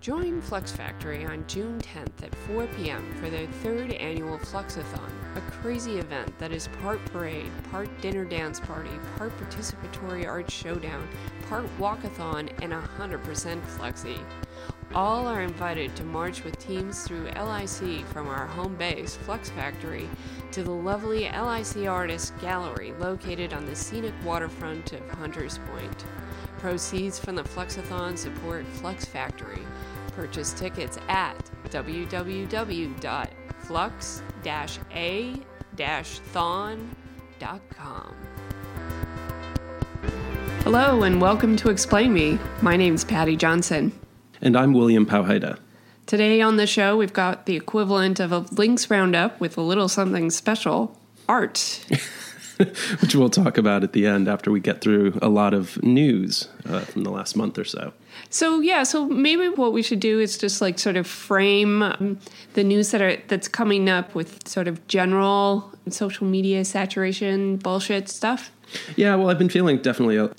Join Flux Factory on June 10th at 4 p.m. for their third annual Fluxathon, a crazy event that is part parade, part dinner dance party, part participatory art showdown, part walkathon, and 100% Fluxy. All are invited to march with teams through LIC from our home base, Flux Factory, to the lovely LIC Artists Gallery located on the scenic waterfront of Hunters Point. Proceeds from the Fluxathon support Flux Factory. Purchase tickets at www.flux-a-thon.com. Hello and welcome to Explain Me. My name's Paddy Johnson. And I'm William Powhida. Today on the show, we've got the equivalent of a Links Roundup with a little something special art. Which we'll talk about at the end after we get through a lot of news uh, from the last month or so. So yeah, so maybe what we should do is just like sort of frame um, the news that are that's coming up with sort of general social media saturation bullshit stuff. Yeah, well, I've been feeling definitely a,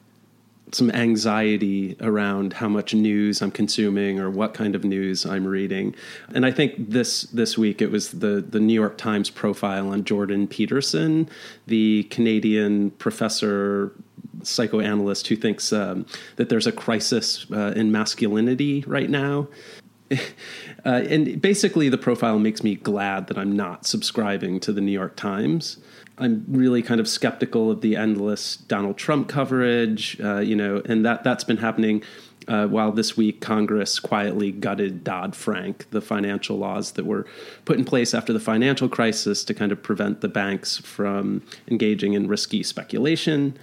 some anxiety around how much news I'm consuming or what kind of news I'm reading. And I think this this week it was the the New York Times profile on Jordan Peterson, the Canadian professor psychoanalyst who thinks um, that there's a crisis uh, in masculinity right now. Uh, and basically, the profile makes me glad that I'm not subscribing to the New York Times. I'm really kind of skeptical of the endless Donald Trump coverage, uh, you know, and that that's been happening uh, while this week Congress quietly gutted Dodd Frank, the financial laws that were put in place after the financial crisis to kind of prevent the banks from engaging in risky speculation.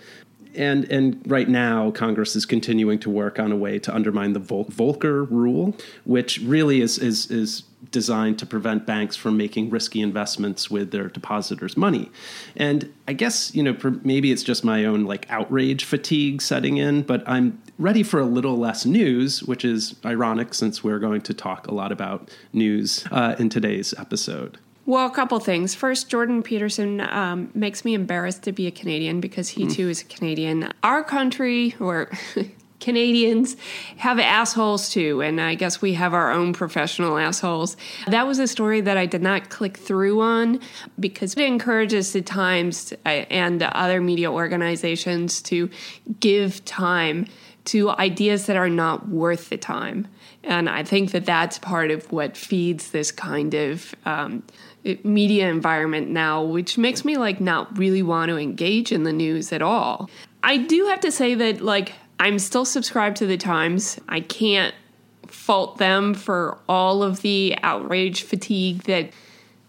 And and right now, Congress is continuing to work on a way to undermine the Vol- Volcker rule, which really is is is designed to prevent banks from making risky investments with their depositors' money. And I guess, you know, maybe it's just my own like outrage fatigue setting in, but I'm ready for a little less news, which is ironic since we're going to talk a lot about news uh, in today's episode. Well, a couple things. First, Jordan Peterson um, makes me embarrassed to be a Canadian because he mm. too is a Canadian. Our country, or Canadians have assholes too, and I guess we have our own professional assholes. That was a story that I did not click through on because it encourages the Times uh, and other media organizations to give time to ideas that are not worth the time. And I think that that's part of what feeds this kind of um, media environment now, which makes me like not really want to engage in the news at all. I do have to say that, like, I'm still subscribed to the Times. I can't fault them for all of the outrage fatigue that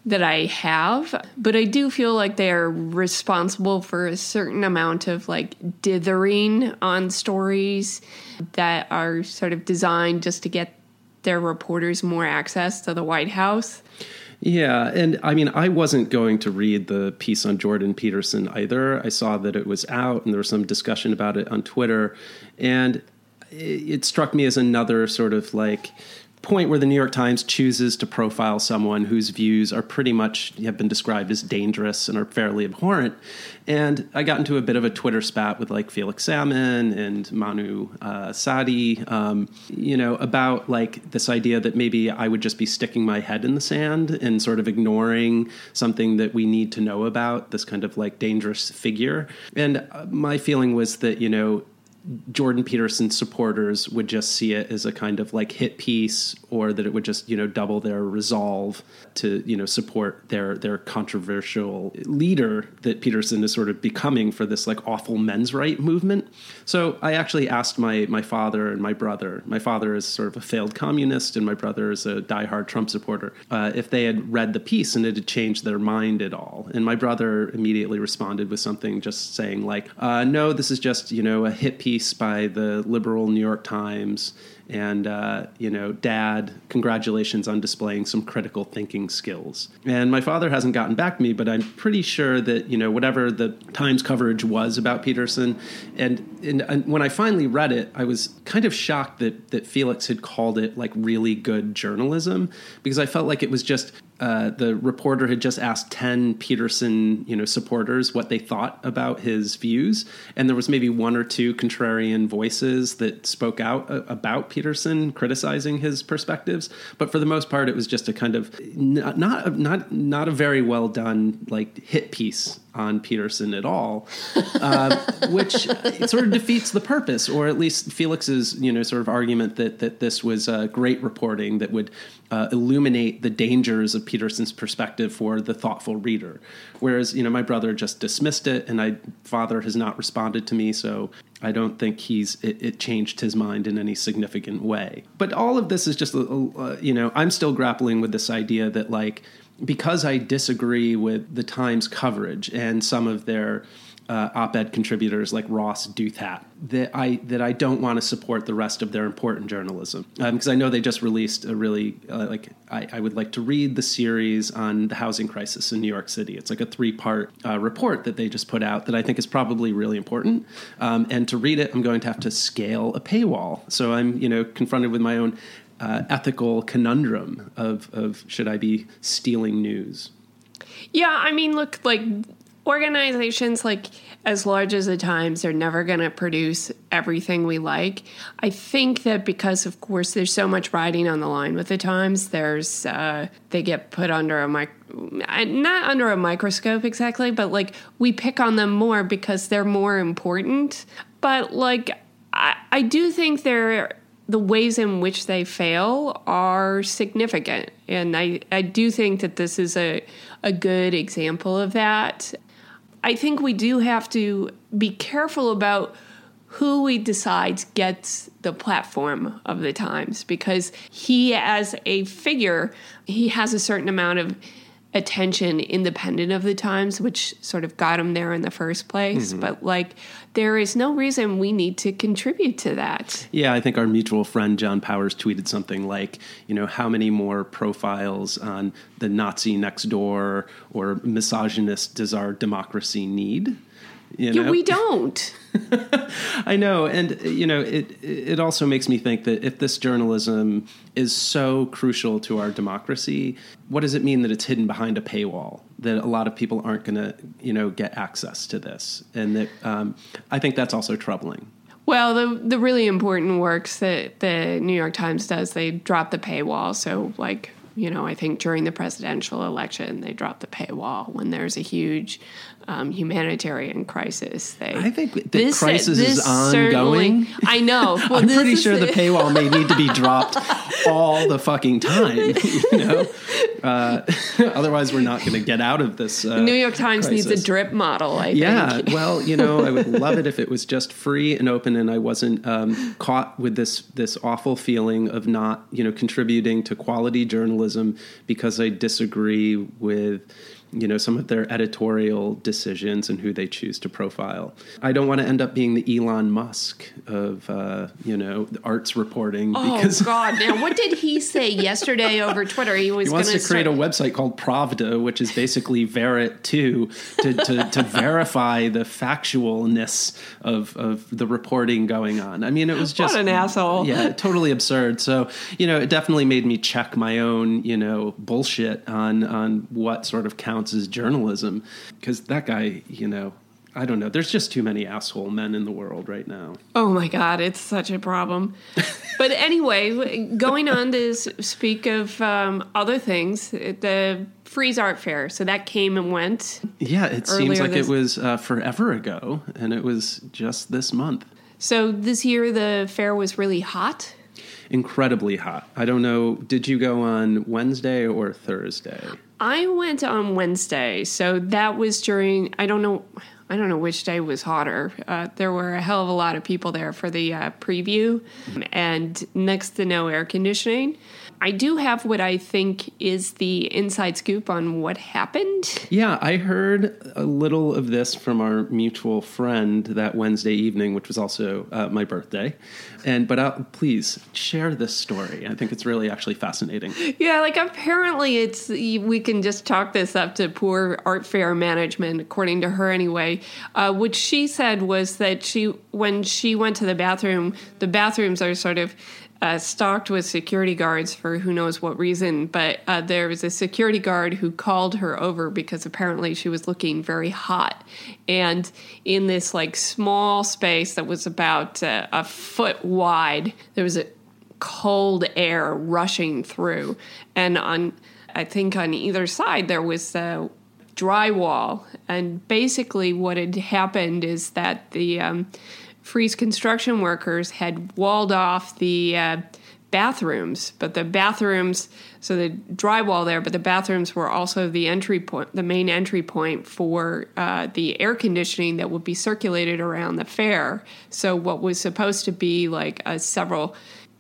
that I have, but I do feel like they're responsible for a certain amount of like dithering on stories that are sort of designed just to get their reporters more access to the White House. Yeah, and I mean, I wasn't going to read the piece on Jordan Peterson either. I saw that it was out, and there was some discussion about it on Twitter, and it struck me as another sort of like point where the New York Times chooses to profile someone whose views are pretty much have been described as dangerous and are fairly abhorrent. And I got into a bit of a Twitter spat with like Felix Salmon and Manu uh, Sadi, um, you know, about like this idea that maybe I would just be sticking my head in the sand and sort of ignoring something that we need to know about, this kind of like dangerous figure. And uh, my feeling was that, you know, Jordan Peterson supporters would just see it as a kind of like hit piece, or that it would just you know double their resolve to you know support their their controversial leader that Peterson is sort of becoming for this like awful men's right movement. So I actually asked my my father and my brother. My father is sort of a failed communist, and my brother is a diehard Trump supporter. Uh, if they had read the piece and it had changed their mind at all, and my brother immediately responded with something just saying like, uh, "No, this is just you know a hit piece." piece by the liberal New York Times. And, uh, you know, dad, congratulations on displaying some critical thinking skills. And my father hasn't gotten back to me, but I'm pretty sure that, you know, whatever the Times coverage was about Peterson, and, and, and when I finally read it, I was kind of shocked that, that Felix had called it like really good journalism because I felt like it was just uh, the reporter had just asked 10 Peterson, you know, supporters what they thought about his views. And there was maybe one or two contrarian voices that spoke out uh, about Peterson, criticizing his perspectives. But for the most part, it was just a kind of not, not, not, not a very well done, like, hit piece on Peterson at all, uh, which sort of defeats the purpose, or at least Felix's, you know, sort of argument that, that this was uh, great reporting that would uh, illuminate the dangers of Peterson's perspective for the thoughtful reader. Whereas, you know, my brother just dismissed it, and my father has not responded to me, so I don't think he's it, it changed his mind in any significant way. But all of this is just, you know, I'm still grappling with this idea that like because I disagree with the Times coverage and some of their uh, op-ed contributors like Ross Douthat that I that I don't want to support the rest of their important journalism because um, I know they just released a really uh, like I, I, would like to read the series on the housing crisis in New York City. It's like a three-part uh, report that they just put out that I think is probably really important. Um, and to read it, I'm going to have to scale a paywall. So I'm you know confronted with my own uh, ethical conundrum of of should I be stealing news? Yeah, I mean, look, like organizations like as large as the Times, they're never going to produce everything we like. I think that because, of course, there's so much riding on the line with the Times, there's uh, they get put under a mic, not under a microscope exactly, but like we pick on them more because they're more important. But like I, I do think they're the ways in which they fail are significant. And I, I do think that this is a, a good example of that. I think we do have to be careful about who we decide gets the platform of the Times because he, as a figure, he has a certain amount of attention independent of the Times, which sort of got him there in the first place. Mm-hmm. But like, there is no reason we need to contribute to that. Yeah, I think our mutual friend John Powers tweeted something like, you know, how many more profiles on the Nazi next door or misogynist does our democracy need? You know? Yeah, we don't. I know, and you know, it it also makes me think that if this journalism is so crucial to our democracy, what does it mean that it's hidden behind a paywall? That a lot of people aren't going to, you know, get access to this, and that um, I think that's also troubling. Well, the the really important works that the New York Times does, they drop the paywall. So, like you know, I think during the presidential election, they dropped the paywall when there's a huge um, humanitarian crisis. They, I think the this, crisis this is ongoing. I know. Well, I'm pretty sure the, the paywall may need to be dropped all the fucking time. You know, uh, otherwise we're not going to get out of this. Uh, New York Times crisis. needs a drip model. I yeah. Think. well, you know, I would love it if it was just free and open, and I wasn't um, caught with this this awful feeling of not, you know, contributing to quality journalism because I disagree with you know some of their editorial decisions and who they choose to profile. I don't want to end up being the Elon Musk of uh, you know arts reporting. Oh, because God! Now, what did he say yesterday over Twitter? He was he wants to create start... a website called Pravda, which is basically Verit two to, to, to verify the factualness of of the reporting going on. I mean, it was just what an asshole. Yeah, totally absurd. So you know, it definitely made me check my own you know bullshit on on what sort of counts counts as journalism because that guy, you know, I don't know. There's just too many asshole men in the world right now. Oh my God, it's such a problem. but anyway, going on to speak of um, other things, the Frieze Art Fair. So that came and went. Yeah, it seems like this... it was uh, forever ago, and it was just this month. So this year the fair was really hot incredibly hot. I don't know. Did you go on Wednesday or Thursday? I went on Wednesday, so that was during. I don't know. I don't know which day was hotter. Uh, there were a hell of a lot of people there for the uh, preview, and next to no air conditioning. I do have what I think is the inside scoop on what happened. Yeah, I heard a little of this from our mutual friend that Wednesday evening, which was also uh, my birthday. And but uh, please share this story. I think it's really actually fascinating. Yeah, like apparently it's we can just chalk this up to poor art fair management, according to her anyway. Uh, what she said was that she, when she went to the bathroom, the bathrooms are sort of uh, stocked with security guards for who knows what reason, but uh, there was a security guard who called her over because apparently she was looking very hot. And in this like small space that was about uh, a foot wide, there was a cold air rushing through, and on I think on either side there was a drywall, and basically what had happened is that the um, Frieze construction workers had walled off the uh, bathrooms, but the bathrooms, so the drywall there, but the bathrooms were also the entry point, the main entry point for uh, the air conditioning that would be circulated around the fair. So what was supposed to be like a several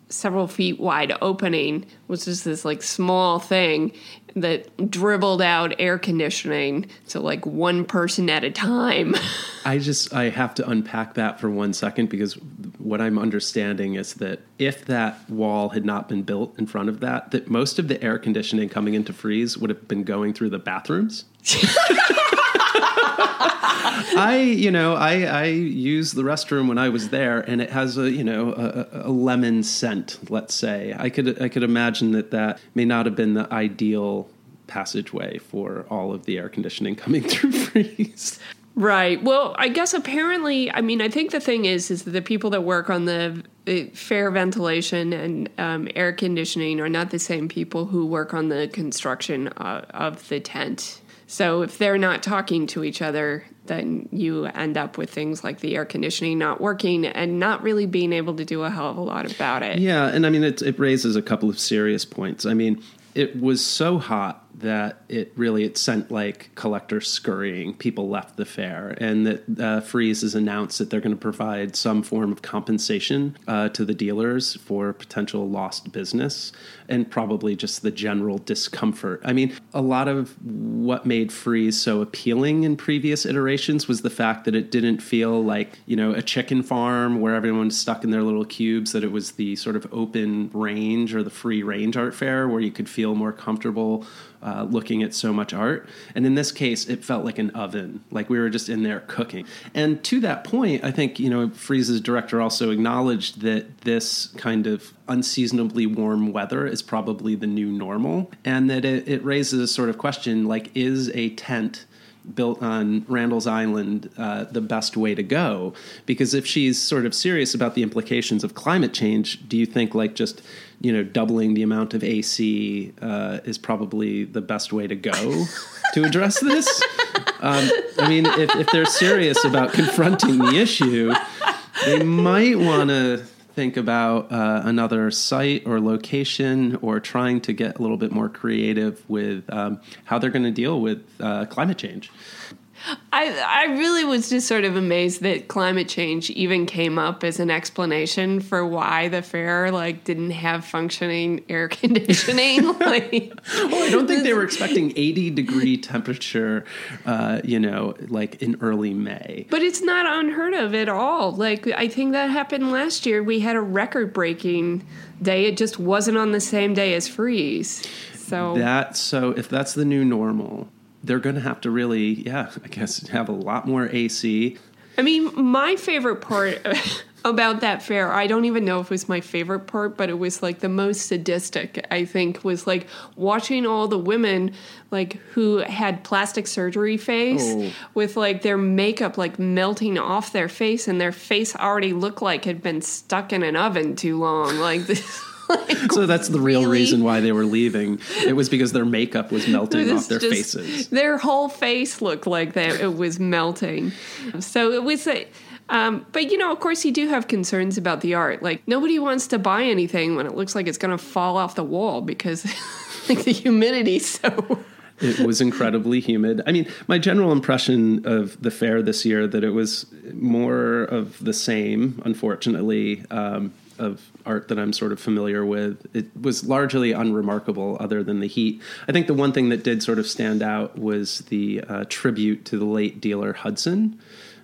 several feet wide opening was just this like small thing that dribbled out air conditioning to like one person at a time. I just I have to unpack that for one second because what I'm understanding is that if that wall had not been built in front of that, that most of the air conditioning coming into Frieze would have been going through the bathrooms. I, you know, I, I used the restroom when I was there, and it has a, you know, a, a, lemon scent. Let's say I could, I could imagine that that may not have been the ideal passageway for all of the air conditioning coming through Frieze. Right. Well, I guess apparently, I mean, I think the thing is, is that the people that work on the fair ventilation and um, air conditioning are not the same people who work on the construction uh, of the tent. So if they're not talking to each other, then you end up with things like the air conditioning not working and not really being able to do a hell of a lot about it. Yeah, and I mean it, it raises a couple of serious points. I mean, it was so hot that it really it sent like collectors scurrying. People left the fair, and that uh, Frieze has announced that they're going to provide some form of compensation uh, to the dealers for potential lost business and probably just the general discomfort. I mean, a lot of what made Frieze so appealing in previous iterations was the fact that it didn't feel like you know a chicken farm where everyone's stuck in their little cubes. That it was the sort of open range or the free range art fair where you could feel more comfortable uh, looking at so much art. And in this case, it felt like an oven, like we were just in there cooking. And to that point, I think, you know, Frieze's director also acknowledged that this kind of unseasonably warm weather is probably the new normal, and that it, it raises a sort of question like, is a tent built on Randall's Island uh, the best way to go? Because if she's sort of serious about the implications of climate change, do you think like just you know doubling the amount of AC uh, is probably the best way to go to address this? Um, I mean, if, if they're serious about confronting the issue, they might want to think about uh, another site or location or trying to get a little bit more creative with um, how they're going to deal with uh, climate change. I I really was just sort of amazed that climate change even came up as an explanation for why the fair like didn't have functioning air conditioning. like, well, I don't think they were expecting 80 degree temperature, uh, you know, like in early May. But it's not unheard of at all. Like I think that happened last year. We had a record breaking day. It just wasn't on the same day as Frieze. So that so if that's the new normal they're going to have to really, yeah, I guess have a lot more AC. I mean, my favorite part about that fair, I don't even know if it was my favorite part, but it was like the most sadistic, I think, was like watching all the women like who had plastic surgery face oh. with like their makeup like melting off their face and their face already looked like had been stuck in an oven too long. Like this like, so that's the real really? reason why they were leaving. It was because their makeup was melting off their just, faces. Their whole face looked like that it was melting. So it was a. Um, but you know, of course, you do have concerns about the art. Like nobody wants to buy anything when it looks like it's going to fall off the wall because like the humidity so it was incredibly humid. I mean, my general impression of the fair this year that it was more of the same, unfortunately. Um, of art that I'm sort of familiar with. It was largely unremarkable, other than the heat. I think the one thing that did sort of stand out was the uh, tribute to the late dealer Hudson.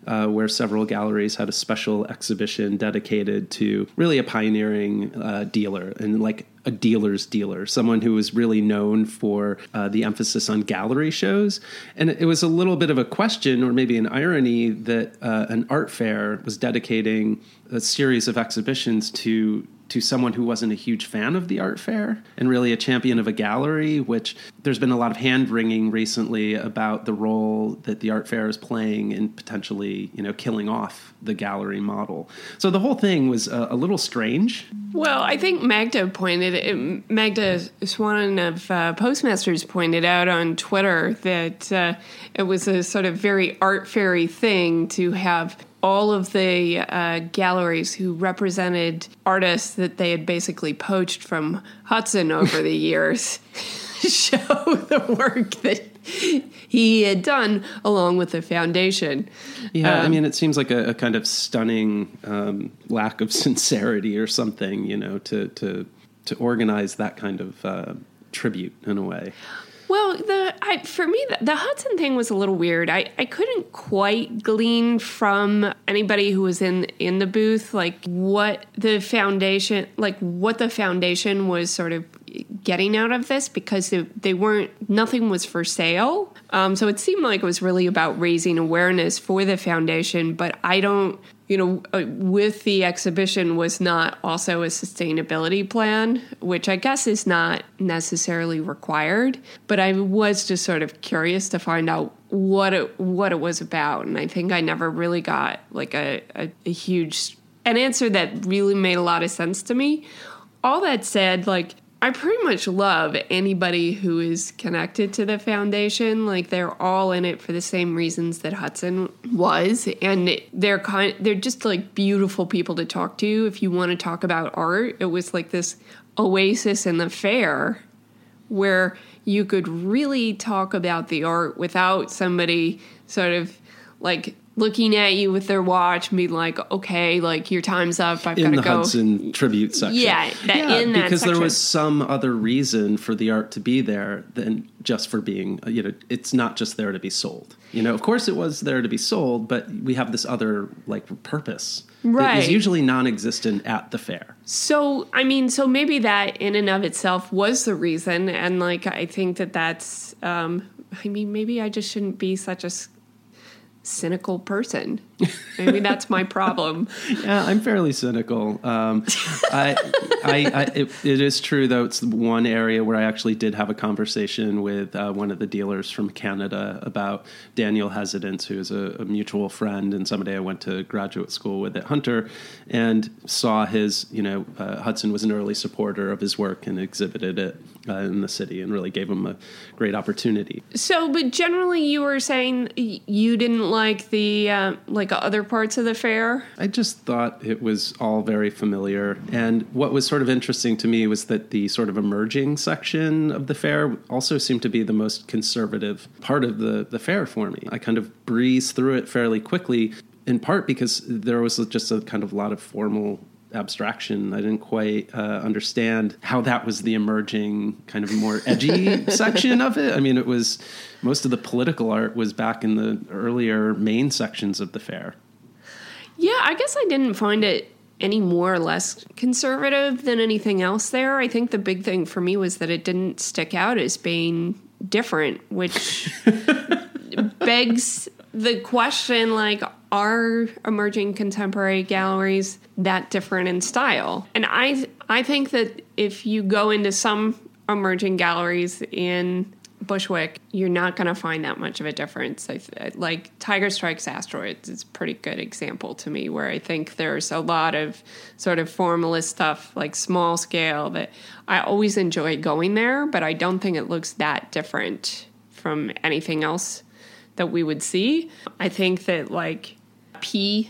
Uh, where several galleries had a special exhibition dedicated to really a pioneering uh, dealer and like a dealer's dealer, someone who was really known for uh, the emphasis on gallery shows. And it was a little bit of a question, or maybe an irony, that uh, an art fair was dedicating a series of exhibitions to to someone who wasn't a huge fan of the art fair and really a champion of a gallery, which there's been a lot of hand wringing recently about the role that the art fair is playing in potentially, you know, killing off the gallery model. So the whole thing was a, a little strange. Well, I think Magda pointed it, Magda Sawon of uh, Postmasters pointed out on Twitter that uh, it was a sort of very art fairy thing to have all of the uh, galleries who represented artists that they had basically poached from Hudson over the years show the work that he had done along with the foundation. Yeah, um, I mean, it seems like a, a kind of stunning um, lack of sincerity or something, you know, to to to organize that kind of uh, tribute in a way. Well, the I, for me, the, the, Hudson thing was a little weird. I, I couldn't quite glean from anybody who was in in the booth like what the foundation, like what the foundation was sort of getting out of this because they, they weren't nothing was for sale. Um, so it seemed like it was really about raising awareness for the foundation. But I don't you know, uh, with the exhibition was not also a sustainability plan, which I guess is not necessarily required. But I was just sort of curious to find out what it what it was about, and I think I never really got like a, a, a huge an answer that really made a lot of sense to me. All that said, like I pretty much love anybody who is connected to the foundation. Like they're all in it for the same reasons that Hudson was, and they're kind. They're just like beautiful people to talk to. If you want to talk about art, it was like this oasis in the fair where you could really talk about the art without somebody sort of like looking at you with their watch and being like, okay, like your time's up. I've got to go. In the Hudson tribute section. Yeah, that, yeah in that because section. there was some other reason for the art to be there than just for being, you know, it's not just there to be sold. You know, of course it was there to be sold, but we have this other like purpose. Right. Is usually non-existent at the fair. So, I mean, so maybe that in and of itself was the reason, and like I think that that's. Um, I mean, maybe I just shouldn't be such a cynical person. Maybe that's my problem. yeah, I'm fairly cynical. Um, I, I, I it, it is true though. It's one area where I actually did have a conversation with uh, one of the dealers from Canada about Daniel Hesidence, who is a, a, mutual friend and somebody I went to graduate school with at Hunter, and saw his. You know, uh, Hudson was an early supporter of his work and exhibited it uh, in the city, and really gave him a great opportunity. So, but generally, you were saying you didn't like the uh, like other parts of the fair? I just thought it was all very familiar. And what was sort of interesting to me was that the sort of emerging section of the fair also seemed to be the most conservative part of the, the fair for me. I kind of breezed through it fairly quickly, in part because there was just a kind of lot of formal abstraction. I didn't quite uh, understand how that was the emerging kind of more edgy section of it. I mean, it was most of the political art was back in the earlier main sections of the fair. Yeah, I guess I didn't find it any more or less conservative than anything else there. I think the big thing for me was that it didn't stick out as being different, which begs the question like are emerging contemporary galleries that different in style? And I I think that if you go into some emerging galleries in Bushwick, you're not going to find that much of a difference. I, like Tiger Strikes Asteroids is a pretty good example to me, where I think there's a lot of sort of formalist stuff, like small scale, that I always enjoy going there, but I don't think it looks that different from anything else that we would see. I think that like P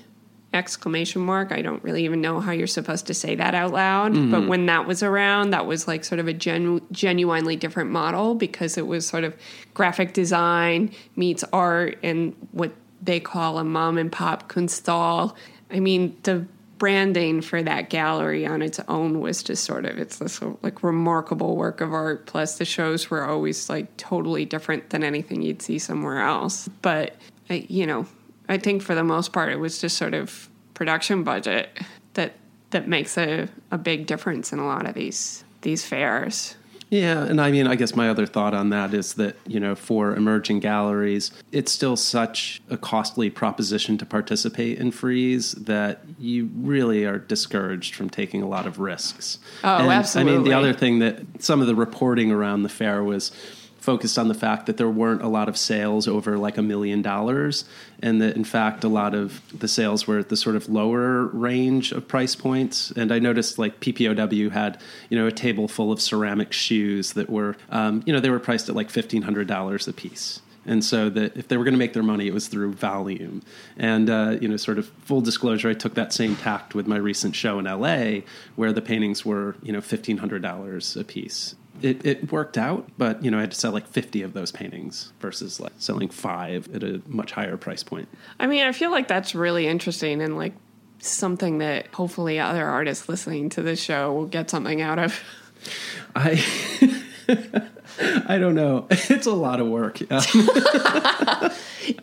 exclamation mark. I don't really even know how you're supposed to say that out loud. Mm-hmm. But when that was around, that was like sort of a genu- genuinely different model because it was sort of graphic design meets art and what they call a mom and pop Kunsthalle. I mean, the branding for that gallery on its own was just sort of it's this like remarkable work of art plus the shows were always like totally different than anything you'd see somewhere else but you know I think for the most part, it was just sort of production budget that that makes a, a big difference in a lot of these these fairs. Yeah, and I mean, I guess my other thought on that is that, you know, for emerging galleries, it's still such a costly proposition to participate in Frieze that you really are discouraged from taking a lot of risks. Oh, and, absolutely. I mean, the other thing that some of the reporting around the fair was focused on the fact that there weren't a lot of sales over like a million dollars and that in fact a lot of the sales were at the sort of lower range of price points and i noticed like ppow had you know a table full of ceramic shoes that were um, you know they were priced at like $1500 a piece and so that if they were going to make their money, it was through volume. And uh, you know, sort of full disclosure, I took that same tact with my recent show in LA, where the paintings were you know fifteen hundred dollars a piece. It, it worked out, but you know, I had to sell like fifty of those paintings versus like selling five at a much higher price point. I mean, I feel like that's really interesting and like something that hopefully other artists listening to this show will get something out of. I. I don't know. It's a lot of work.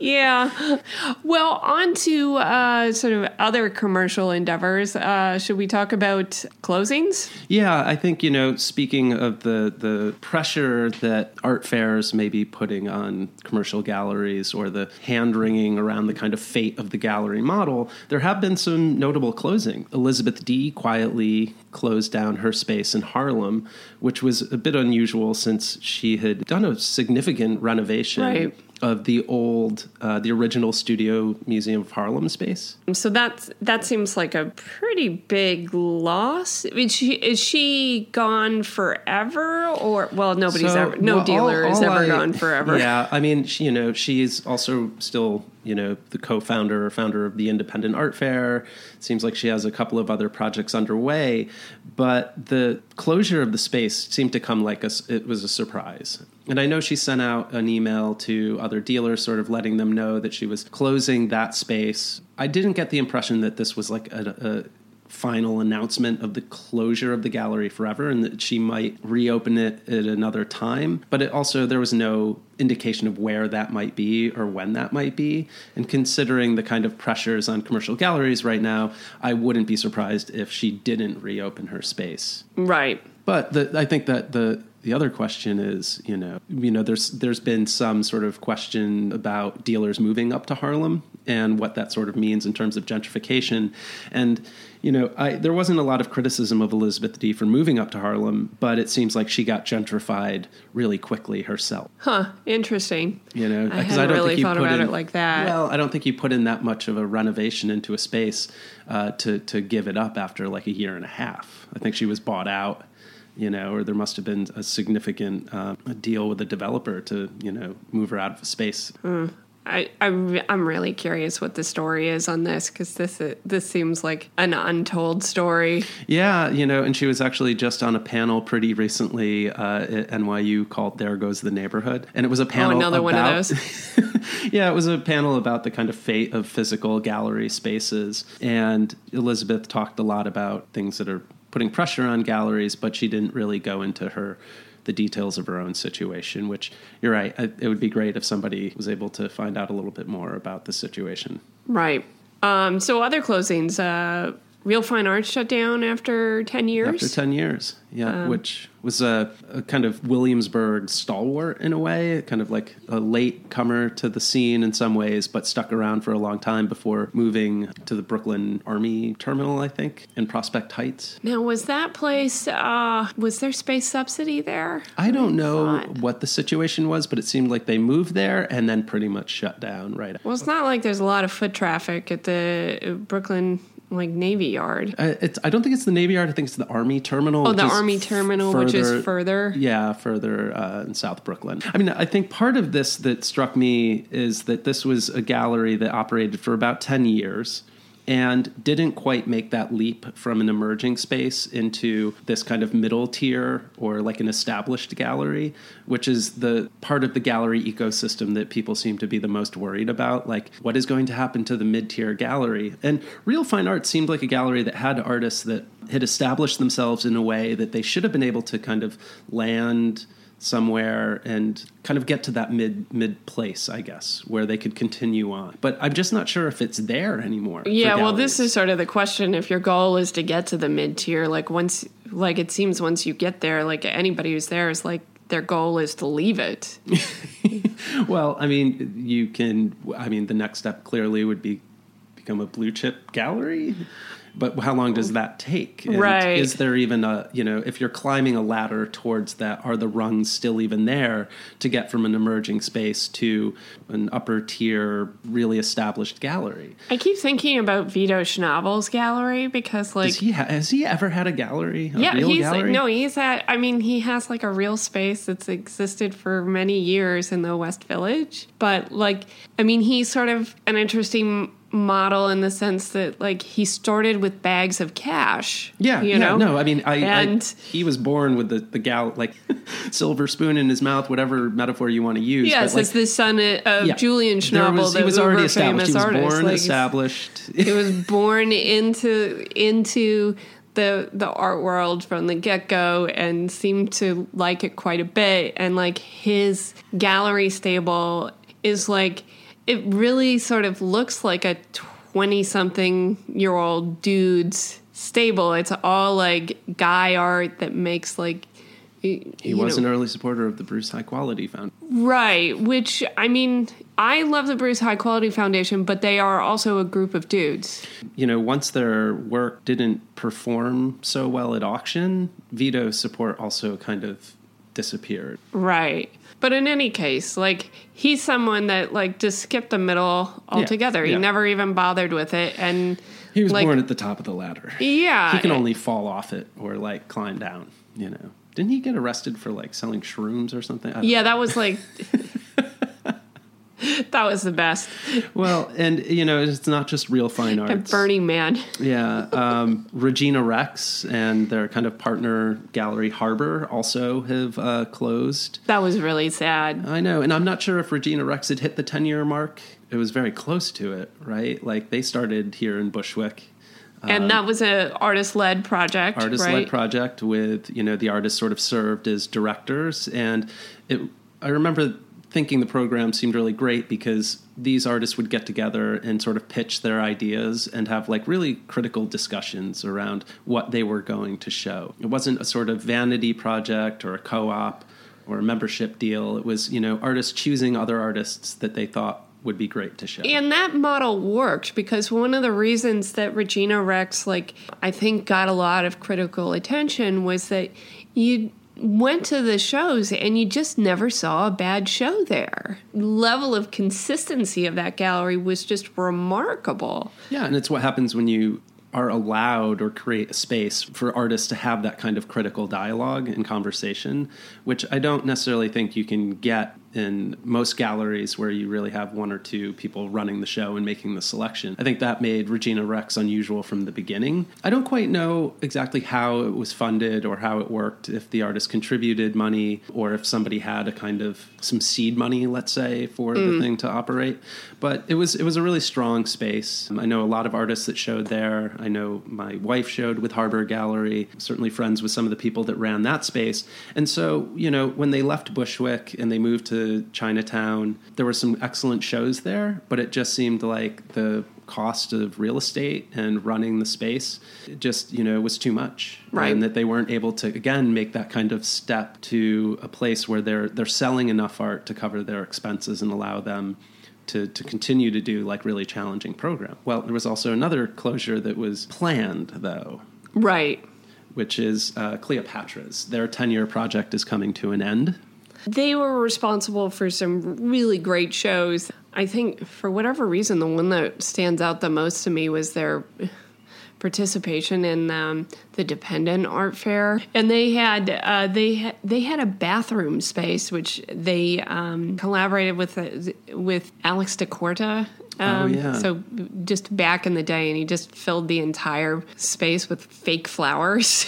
yeah. Well, on to uh, sort of other commercial endeavors. Uh, should we talk about closings? Yeah, I think you know. Speaking of the the pressure that art fairs may be putting on commercial galleries, or the hand wringing around the kind of fate of the gallery model, there have been some notable closing. Elizabeth Dee quietly closed down her space in Harlem, which was a bit unusual since she had done a significant renovation. Right of the old, uh, the original Studio Museum of Harlem space. So that that seems like a pretty big loss. I mean, she, is she gone forever, or well, nobody's So, ever, no well, dealer all- is all ever I- gone forever. Yeah, I mean, she, you know, she's also still, you know, the co-founder or founder of the Independent Art Fair. Seems like she has a couple of other projects underway, but the closure of the space seemed to come like a, it was a surprise. And I know she sent out an email to other dealers, sort of letting them know that she was closing that space. I didn't get the impression that this was like a, a final announcement of the closure of the gallery forever and that she might reopen it at another time. But it also, there was no indication of where that might be or when that might be. And considering the kind of pressures on commercial galleries right now, I wouldn't be surprised if she didn't reopen her space. Right. But the, I think that the the other question is, you know, you know, there's there's been some sort of question about dealers moving up to Harlem and what that sort of means in terms of gentrification, and you know, I there wasn't a lot of criticism of Elizabeth Dee for moving up to Harlem, but it seems like she got gentrified really quickly herself. Huh. Interesting. You know, I, hadn't really you thought put about in- it like that. Well, I don't think you put in that much of a renovation into a space uh, to to give it up after like a year and a half. I think she was bought out, you know, or there must have been a significant uh, deal with the developer to you know move her out of a space. I, I I'm really curious what the story is on this because this this seems like an untold story. Yeah, you know, and she was actually just on a panel pretty recently uh, at NYU called "There Goes the Neighborhood," and it was a panel. Oh, another one of about- those. yeah, it was a panel about the kind of fate of physical gallery spaces, and Elizabeth talked a lot about things that are putting pressure on galleries, but she didn't really go into her the details of her own situation. Which you're right, it would be great if somebody was able to find out a little bit more about the situation. Right. Um, so other closings. Uh, Real Fine Arts shut down after ten years. After 10 years, yeah, which was a, a kind of Williamsburg stalwart in a way, kind of like a late comer to the scene in some ways, but stuck around for a long time before moving to the Brooklyn Army Terminal, I think, in Prospect Heights. Now, was that place? Uh, was there space subsidy there? I don't know thought. what the situation was, but it seemed like they moved there and then pretty much shut down right Well, it's not like there's a lot of foot traffic at the uh, Brooklyn like Navy Yard. Uh, it's, I don't think it's the Navy Yard. I think it's the Army Terminal. Oh, the Army Terminal, which is further. Yeah, further uh, in South Brooklyn. I mean, I think part of this that struck me is that this was a gallery that operated for about 10 years and didn't quite make that leap from an emerging space into this kind of middle tier or like an established gallery, which is the part of the gallery ecosystem that people seem to be the most worried about. Like, what is going to happen to the mid tier gallery? And Real Fine Art seemed like a gallery that had artists that had established themselves in a way that they should have been able to kind of land somewhere and kind of get to that mid mid place, I guess, where they could continue on. But I'm just not sure if it's there anymore. Yeah, well, this is sort of the question. If your goal is to get to the mid tier, like once, like it seems once you get there, like anybody who's there is like their goal is to leave it. Well, I mean, you can. I mean, the next step clearly would be become a blue chip gallery. But how long does that take? And Right. Is there even a you know if you're climbing a ladder towards that, are the rungs still even there to get from an emerging space to an upper tier, really established gallery? I keep thinking about Vito Schnabel's gallery because, like, Does he ha- has he ever had a gallery? A yeah, he's gallery? no, he's at. I mean, he has like a real space that's existed for many years in the West Village. But like, I mean, he's sort of an interesting model in the sense that like he started with bags of cash. Yeah, you yeah, know. no, I mean, I, And- I he was born with the the gal like silver spoon in his mouth, whatever metaphor you want to use. Yes, like, it's the son of yeah, Julian Schnabel, was- he was already established. He was artist. born Like, established. he was born into into the the art world from the get go and seemed to like it quite a bit. And like his gallery stable is like it really sort of looks like a twenty something year old dude's stable. It's all like guy art that makes like He was an early supporter of the Bruce High Quality Foundation. Right, which I mean, I love the Bruce High Quality Foundation, but they are also a group of dudes. You know, once their work didn't perform so well at auction, Vito's support also kind of disappeared. Right. But in any case, like he's someone that like just skipped the middle altogether. He yeah. never even bothered with it and He was like born at the top of the ladder. yeah. He can only fall off it or like climb down. You know, didn't he get arrested for like selling shrooms or something? Yeah, that was like that was the best. Well, and you know, it's not just real fine And arts. Burning Man. Yeah, um, Regina Rex and their kind of partner gallery Harbor also have uh, closed. That was really sad. I know, and I'm not sure if Regina Rex had hit the 10 year mark. It was very close to it, right? Like they started here in Bushwick, and that was a artist led project. artist led right? project with you know the artists sort of served as directors, and it. I remember thinking the program seemed really great because these artists would get together and sort of pitch their ideas and have like really critical discussions around what they were going to show. It wasn't a sort of vanity project or a co-op or a membership deal. It was, you know, artists choosing other artists that they thought would be great to show. And that model worked because one of the reasons that Regina Rex, like, I think got a lot of critical attention was that you went to the shows and you just never saw a bad show there. Level of consistency of that gallery was just remarkable. Yeah, and it's what happens when you are allowed or create a space for artists to have that kind of critical dialogue and conversation, which I don't necessarily think you can get in most galleries where you really have one or two people running the show and making the selection. I think that made Regina Rex unusual from the beginning. I don't quite know exactly how it was funded or how it worked, if the artist contributed money or if somebody had a kind of some seed money, let's say, for the mm. thing to operate. But it was it was a really strong space. I know a lot of artists that showed there. I know my wife showed with Harbor Gallery, certainly friends with some of the people that ran that space. And so, you know, when they left Bushwick and they moved to Chinatown, there were some excellent shows there, but it just seemed like the cost of real estate and running the space it just, you know, was too much. Right. And that they weren't able to again make that kind of step to a place where they're they're selling enough art to cover their expenses and allow them to, to continue to do like really challenging program. Well, there was also another closure that was planned though, Right. which is uh, Cleopatra's. Their 10 year project is coming to an end. They were responsible for some really great shows. I think for whatever reason, the one that stands out the most to me was their participation in um, the Dependent Art Fair, and they had uh, they had, they had a bathroom space which they um, collaborated with uh, with Alex Da Corte. Um, Oh, yeah. So just back in the day, and he just filled the entire space with fake flowers.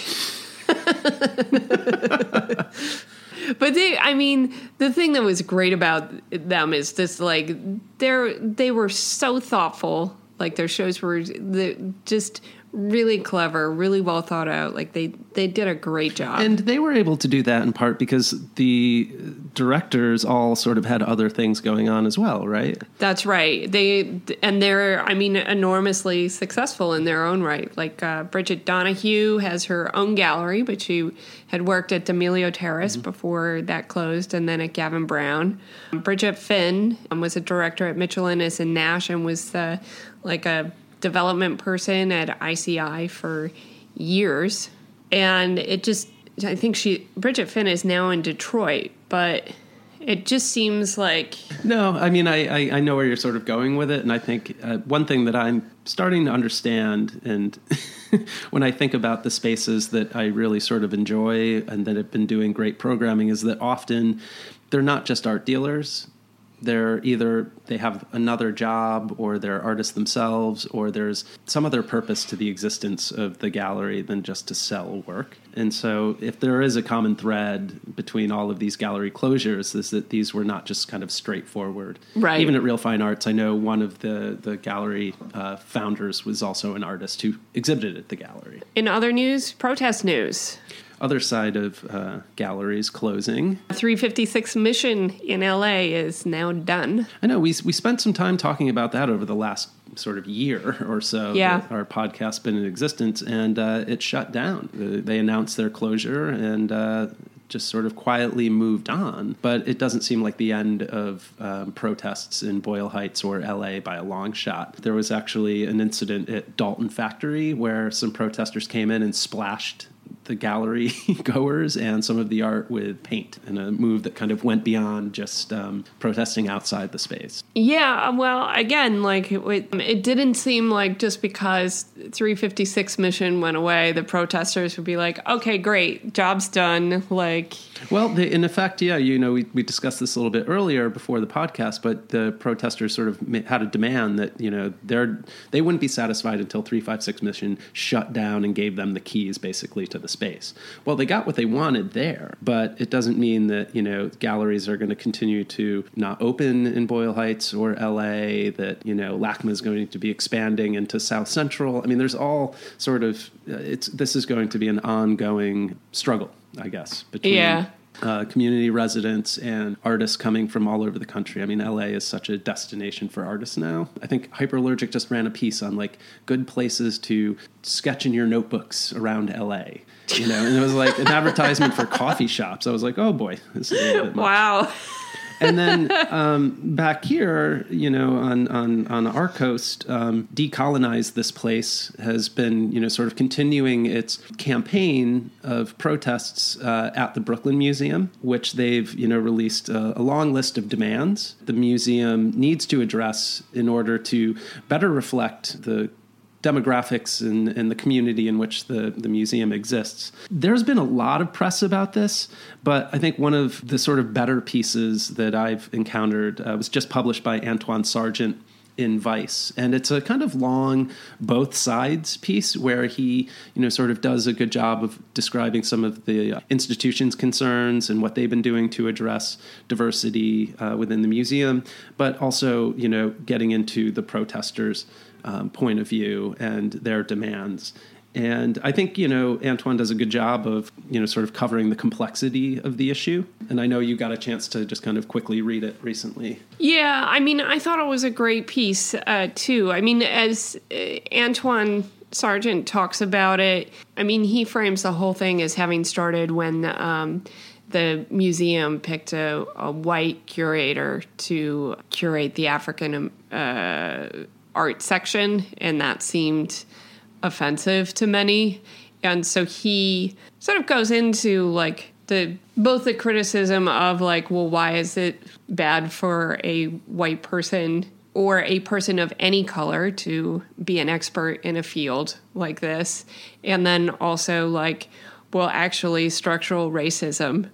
But they, I mean, the thing that was great about them is this, like, they're they were so thoughtful. Like their shows were the, just really clever, really well thought out. Like they they did a great job. And they were able to do that in part because the directors all sort of had other things going on as well, right? That's right. They and they're I mean enormously successful in their own right. Like uh, Bridget Donahue has her own gallery, but she had worked at D'Amelio Terras mm-hmm. before that closed, and then at Gavin Brown. Bridget Finn um, was a director at Mitchell Innes and Nash, and was uh, like a development person at ICI for years. And it just, I think she, Bridget Finn is now in Detroit, but it just seems like. No, I mean, I, I, I know where you're sort of going with it. And I think uh, one thing that I'm starting to understand, and when I think about the spaces that I really sort of enjoy and that have been doing great programming, is that often they're not just art dealers they're either they have another job or they're artists themselves or there's some other purpose to the existence of the gallery than just to sell work. And so if there is a common thread between all of these gallery closures is that these were not just kind of straightforward. Right. Even at real fine arts i know one of the the gallery uh, founders was also an artist who exhibited at the gallery. In other news protest news other side of uh, galleries closing. 356 Mission in LA is now done. I know we we spent some time talking about that over the last sort of year or so. Yeah, our podcast's been in existence, and uh, it shut down. They announced their closure, and uh, just sort of quietly moved on. But it doesn't seem like the end of um, protests in Boyle Heights or LA by a long shot. There was actually an incident at Dalton Factory where some protesters came in and splashed the gallery goers and some of the art with paint in a move that kind of went beyond just um, protesting outside the space. Yeah, well, again, like it, it, didn't seem like just because 356 mission went away, the protesters would be like, okay, great, job's done. Like, well, the, in effect, yeah, you know, we, we discussed this a little bit earlier before the podcast, but the protesters sort of had a demand that, you know, they're, they wouldn't be satisfied until 356 mission shut down and gave them the keys basically to the space. Well, they got what they wanted there, but it doesn't mean that, you know, galleries are going to continue to not open in Boyle Heights or LA, that, you know, LACMA is going to be expanding into South Central. I mean, there's all sort of, uh, it's, this is going to be an ongoing struggle, I guess, between yeah uh, community residents and artists coming from all over the country. I mean, LA is such a destination for artists now. I think Hyperallergic just ran a piece on like good places to sketch in your notebooks around LA. You know, and it was like an advertisement for coffee shops. I was like, oh boy, this is a bit much." wow and then um, back here, you know, on on on our coast, um, decolonize this place has been, you know, sort of continuing its campaign of protests uh, at the Brooklyn Museum, which they've, you know, released a, a long list of demands the museum needs to address in order to better reflect the demographics and, and, the community in which the, the museum exists. There's been a lot of press about this, but I think one of the sort of better pieces that I've encountered uh, was just published by Antwaun Sargent in Vice, and it's a kind of long both sides piece where he, you know, sort of does a good job of describing some of the institution's concerns and what they've been doing to address diversity uh, within the museum, but also, you know, getting into the protesters' um, point of view and their demands. And I think, you know, Antwaun does a good job of, you know, sort of covering the complexity of the issue. And I know you got a chance to just kind of quickly read it recently. Yeah, I mean, I thought it was a great piece, uh, too. I mean, as uh, Antwaun Sargent talks about it, I mean, he frames the whole thing as having started when um, the museum picked a, a, white curator to curate the African uh, art section, and that seemed offensive to many. And so he sort of goes into like the both the criticism of like, well, why is it bad for a white person or a person of any color to be an expert in a field like this? And then also like, well, actually, structural racism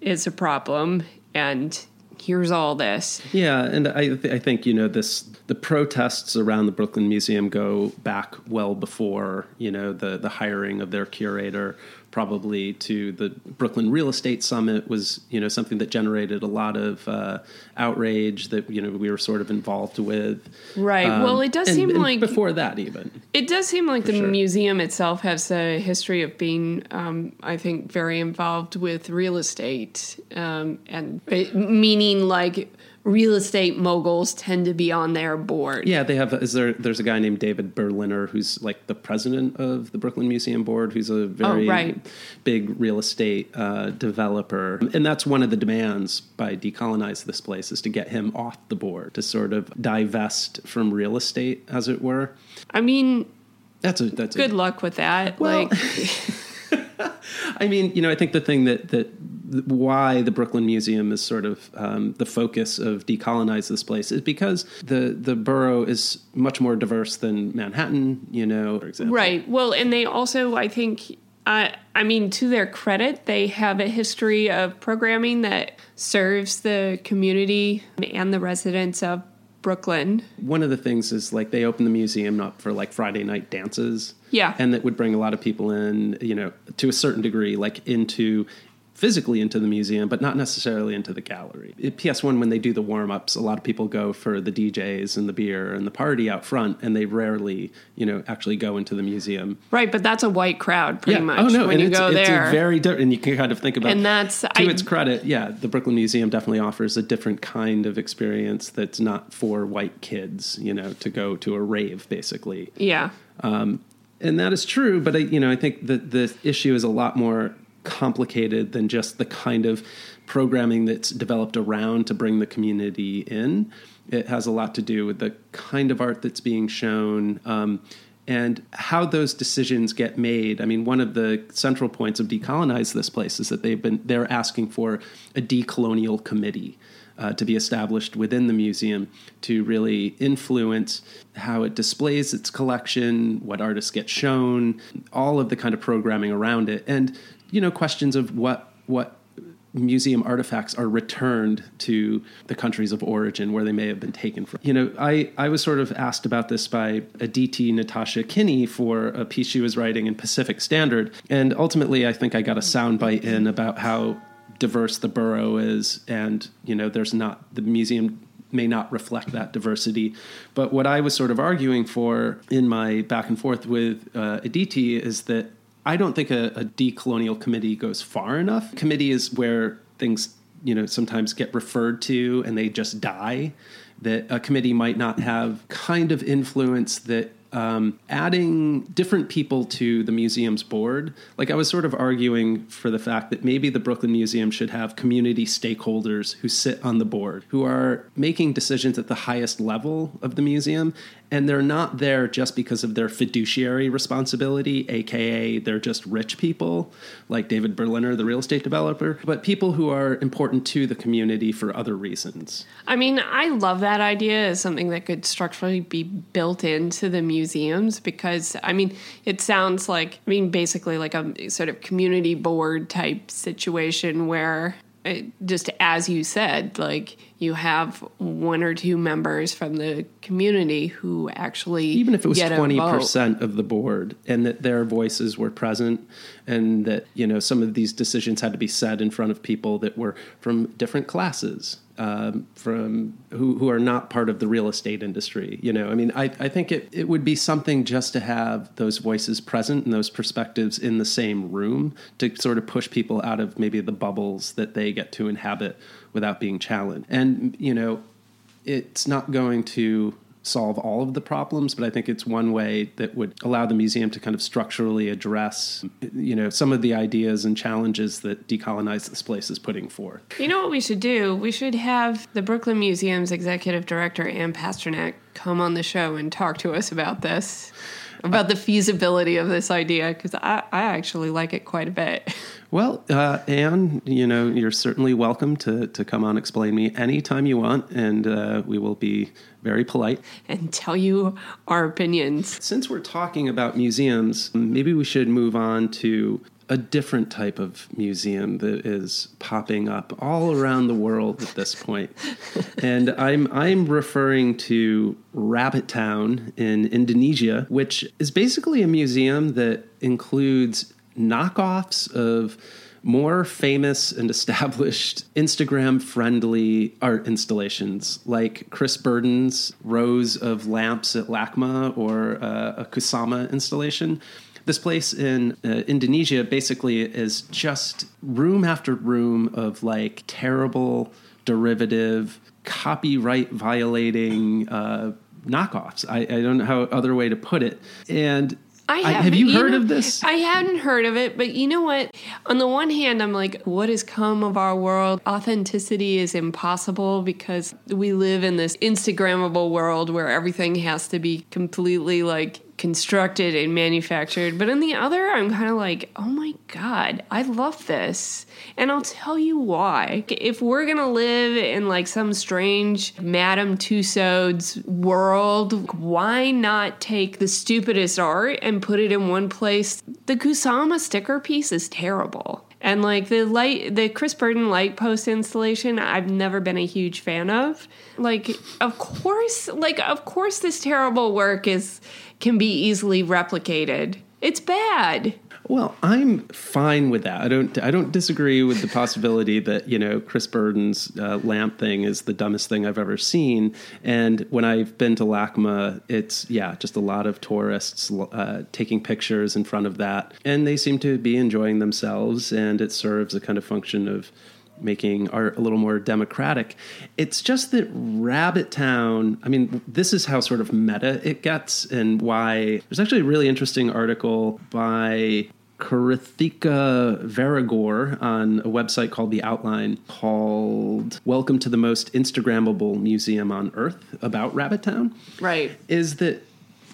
is a problem and here's all this. Yeah, and I, th- I think you know this. The protests around the Brooklyn Museum go back well before you know the the hiring of their curator probably to the Brooklyn Real Estate Summit was you know something that generated a lot of uh, outrage that you know we were sort of involved with. Right. Um, well, it does and- seem and like before that even. It does seem like the sure. museum itself has a history of being, um, I think, very involved with real estate, um, and it, meaning like real estate moguls tend to be on their board. Yeah, they have. Is there? There's a guy named David Berliner who's like the president of the Brooklyn Museum Board, who's a very Oh, right. big real estate uh, developer, and that's one of the demands by decolonize this place is to get him off the board to sort of divest from real estate, as it were. I mean, That's a that's good a, luck with that. Well- like, I mean, you know, I think the thing that that why the Brooklyn Museum is sort of um, the focus of decolonize this place is because the the borough is much more diverse than Manhattan. You know, for example. right. Well, and they also, I think, uh, I mean, to their credit, they have a history of programming that serves the community and the residents of Brooklyn. One of the things is like they open the museum up for like Friday night dances. Yeah. And that would bring a lot of people in, you know, to a certain degree, like into physically into the museum, but not necessarily into the gallery. At PS1, when they do the warm ups, a lot of people go for the DJs and the beer and the party out front, and they rarely, you know, actually go into the museum. Right, but that's a white crowd, pretty oh, much. Oh no, when and you it's, go it's there. a very different. And you can kind of think about And that's- to I- its credit. Yeah, the Brooklyn Museum definitely offers a different kind of experience that's not for white kids. You know, to go to a rave, basically yeah. Um, and that is true. But I, you know, I think that the issue is a lot more complicated than just the kind of programming that's developed around to bring the community in. It has a lot to do with the kind of art that's being shown. Um, and how those decisions get made. I mean, one of the central points of decolonize this place is that they've been they're asking for a decolonial committee uh, to be established within the museum to really influence how it displays its collection, what artists get shown, all of the kind of programming around it, and you know questions of what what museum artifacts are returned to the countries of origin where they may have been taken from. You know, I, I was sort of asked about this by Aditi Natasha Kini for a piece she was writing in Pacific Standard. And ultimately, I think I got a soundbite in about how diverse the borough is. And, you know, there's not, the museum may not reflect that diversity. But what I was sort of arguing for in my back and forth with uh, Aditi is that I don't think a, a decolonial committee goes far enough. Committee is where things, you know, sometimes get referred to and they just die. That a committee might not have kind of influence that um, adding different people to the museum's board. Like I was sort of arguing for the fact that maybe the Brooklyn Museum should have community stakeholders who sit on the board, who are making decisions at the highest level of the museum. And they're not there just because of their fiduciary responsibility, aka they're just rich people, like David Berliner, the real estate developer, but people who are important to the community for other reasons. I mean, I love that idea as something that could structurally be built into the museums because, I mean, it sounds like, I mean, basically like a sort of community board type situation where. It, just as you said, like you have one or two members from the community who actually even if it was twenty percent of the board, and that their voices were present, and that you know some of these decisions had to be said in front of people that were from different classes, um, from who who are not part of the real estate industry. You know, I mean, I I think it it would be something just to have those voices present and those perspectives in the same room to sort of push people out of maybe the bubbles that they get to inhabit without being challenged. And you know, it's not going to solve all of the problems, but I think it's one way that would allow the museum to kind of structurally address, you know, some of the ideas and challenges that decolonize this place is putting forth. You know what we should do? We should have the Brooklyn Museum's executive director, Anne Pasternak, come on the show and talk to us about this, about the feasibility of this idea, because I, I actually like it quite a bit. Well, uh, Anne, you know, you're certainly welcome to, to come on Explain Me anytime you want, and uh, we will be very polite. and tell you our opinions. Since we're talking about museums, maybe we should move on to a different type of museum that is popping up all around the world at this point. and I'm I'm referring to Rabbit Town in Indonesia, which is basically a museum that includes knockoffs of more famous and established Instagram friendly art installations like Chris Burden's rows of lamps at LACMA or uh, a Kusama installation. This place in uh, Indonesia basically is just room after room of like terrible, derivative, copyright violating uh, knockoffs. I, I don't know how other way to put it. And I I- have have you heard know, of this? I hadn't heard of it, but you know what? On the one hand, I'm like, what has come of our world? Authenticity is impossible because we live in this Instagrammable world where everything has to be completely like constructed and manufactured. But on the other, I'm kind of like, oh my God, I love this. And I'll tell you why. If we're going to live in like some strange Madame Tussauds world, why not take the stupidest art and put it in one place? The Kusama sticker piece is terrible. And like the light, the Chris Burden light post installation, I've never been a huge fan of. Like, of course, like of course, this terrible work is can be easily replicated. It's bad. Well, I'm fine with that. I don't. I don't disagree with the possibility that you know Chris Burden's uh, lamp thing is the dumbest thing I've ever seen. And when I've been to LACMA, it's yeah, just a lot of tourists uh, taking pictures in front of that, and they seem to be enjoying themselves. And it serves a kind of function of making art a little more democratic. It's just that Rabbit Town, I mean, this is how sort of meta it gets and why there's actually a really interesting article by Krithika Varagur on a website called The Outline called Welcome to the Most Instagrammable Museum on Earth about Rabbit Town Right. is that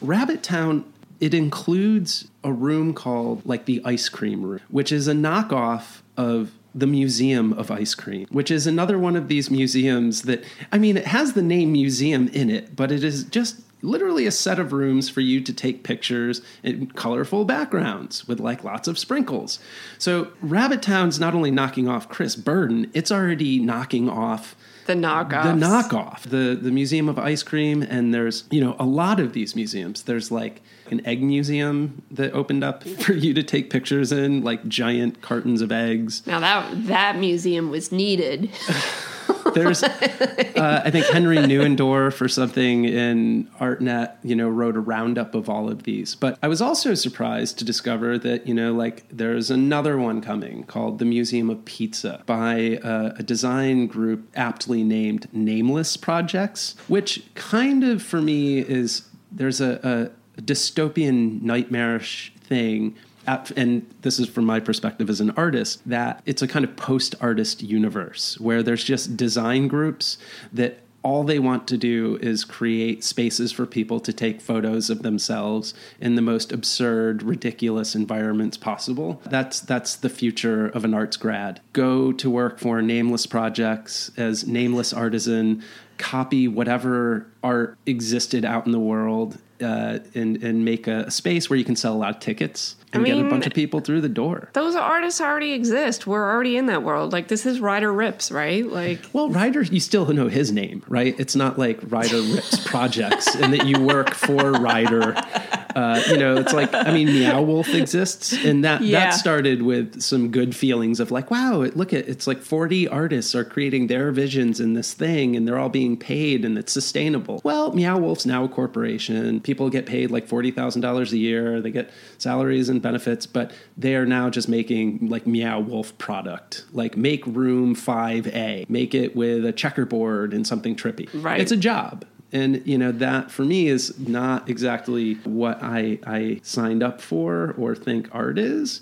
Rabbit Town it includes a room called like the ice cream room, which is a knockoff of the Museum of Ice Cream, which is another one of these museums that I mean it has the name museum in it, but it is just literally a set of rooms for you to take pictures in colorful backgrounds with like lots of sprinkles. So Rabbit Town's not only knocking off Chris Burden, it's already knocking off The knockoff. the knockoff the the museum of ice cream and there's you know a lot of these museums there's like an egg museum that opened up for you to take pictures in like giant cartons of eggs Now that that museum was needed. there's uh, i think henri neuendorf or something in artnet you know wrote a roundup of all of these. But i was also surprised to discover that you know like there's another one coming called the museum of pizza by uh, a design group aptly named nameless projects which kind of for me is there's a, a dystopian nightmarish thing at- and this is from my perspective as an artist that it's a kind of post artist universe where there's just design groups that all they want to do is create spaces for people to take photos of themselves in the most absurd ridiculous environments possible. That's that's the future of an arts grad. Go to work for nameless projects as nameless artisan copy whatever art existed out in the world uh, and and make a, a space where you can sell a lot of tickets and get a bunch of people through the door. Those artists already exist. We're already in that world. Like this is Ryder Rips, right? Like Well, Ryder, you still know his name, right? It's not like Ryder Rips Projects and that you work for Ryder. Uh, you know, it's like I mean, Meow Wolf exists, and that Yeah. that started with some good feelings of like, wow, it, look at it's like forty artists are creating their visions in this thing, and they're all being paid, and it's sustainable. Well, Meow Wolf's now a corporation. People get paid like forty thousand dollars a year. They get salaries and benefits, but they are now just making like Meow Wolf product. Like make room five A, make it with a checkerboard and something trippy. Right. It's a job. And you know that for me is not exactly what I I signed up for or think art is.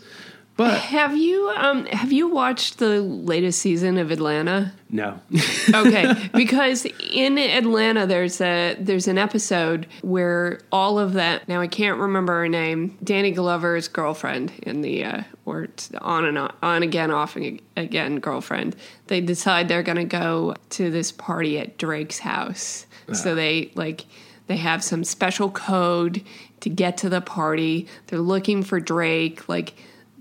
But have you um have you watched the latest season of Atlanta? no. okay because in atlanta there's a there's an episode where all of that now i can't remember her name danny glover's girlfriend in the uh or it's on and on, on again off again girlfriend they decide they're gonna go to this party at drake's house so they like they have some special code to get to the party. They're looking for drake. Like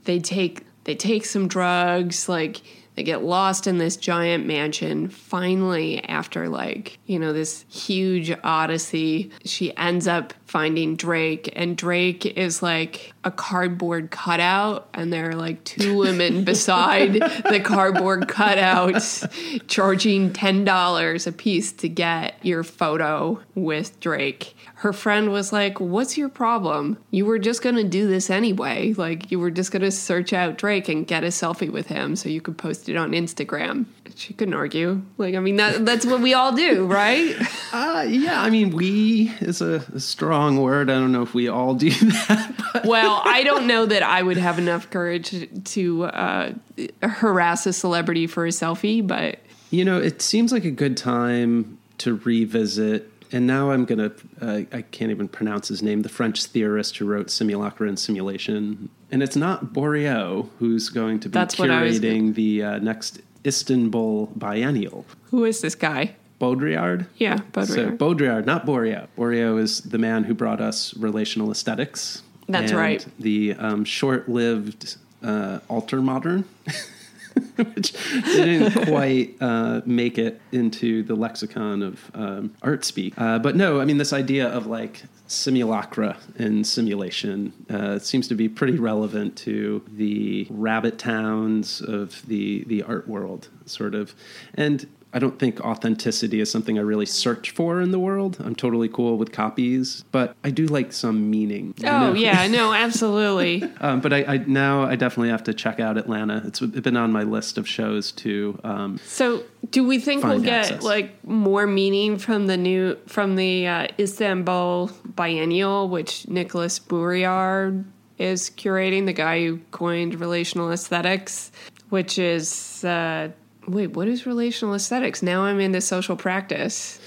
they take they take some drugs. Like They get lost in this giant mansion. Finally, after like, you know, this huge odyssey, she ends up finding Drake, and Drake is like a cardboard cutout, and there are like two women beside the cardboard cutouts charging $10 a piece to get your photo with Drake. Her friend was like, What's your problem? You were just gonna do this anyway. Like, you were just gonna search out Drake and get a selfie with him so you could post it on Instagram. She couldn't argue. Like, I mean, that, that's what we all do, right? Uh, yeah, I mean, we is a, a strong word. I don't know if we all do that. Well, I don't know that I would have enough courage to uh, harass a celebrity for a selfie, but. You know, it seems like a good time to revisit and now I'm going to, uh, I can't even pronounce his name, the French theorist who wrote Simulacra and Simulation. And it's not Bourriaud who's going to be That's what I was curating the uh, next Istanbul Biennial. Who is this guy? Baudrillard? Yeah, So Baudrillard. Baudrillard, not Bourriaud. Bourriaud is the man who brought us relational aesthetics. That's and right. The um, short-lived uh, alter modern, which didn't quite uh, make it into the lexicon of um, art speak. Uh, but no, I mean this idea of like simulacra and simulation uh, seems to be pretty relevant to the rabbit towns of the the art world, sort of, and. I don't think authenticity is something I really search for in the world. I'm totally cool with copies, but I do like some meaning. Oh know? yeah, no, absolutely. Um, but I, I now I definitely have to check out Atlanta. It's been on my list of shows to. Um, So, do we think we'll get access. like more meaning from the new from the uh, Istanbul Biennial, which Nicolas Bourriaud is curating, the guy who coined relational aesthetics, which is uh, wait, what is relational aesthetics? Now I'm into social practice.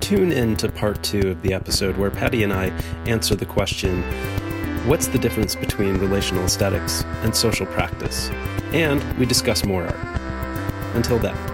Tune in to part two of the episode where Paddy and I answer the question What's the difference between relational aesthetics and social practice? And we discuss more art. Until then.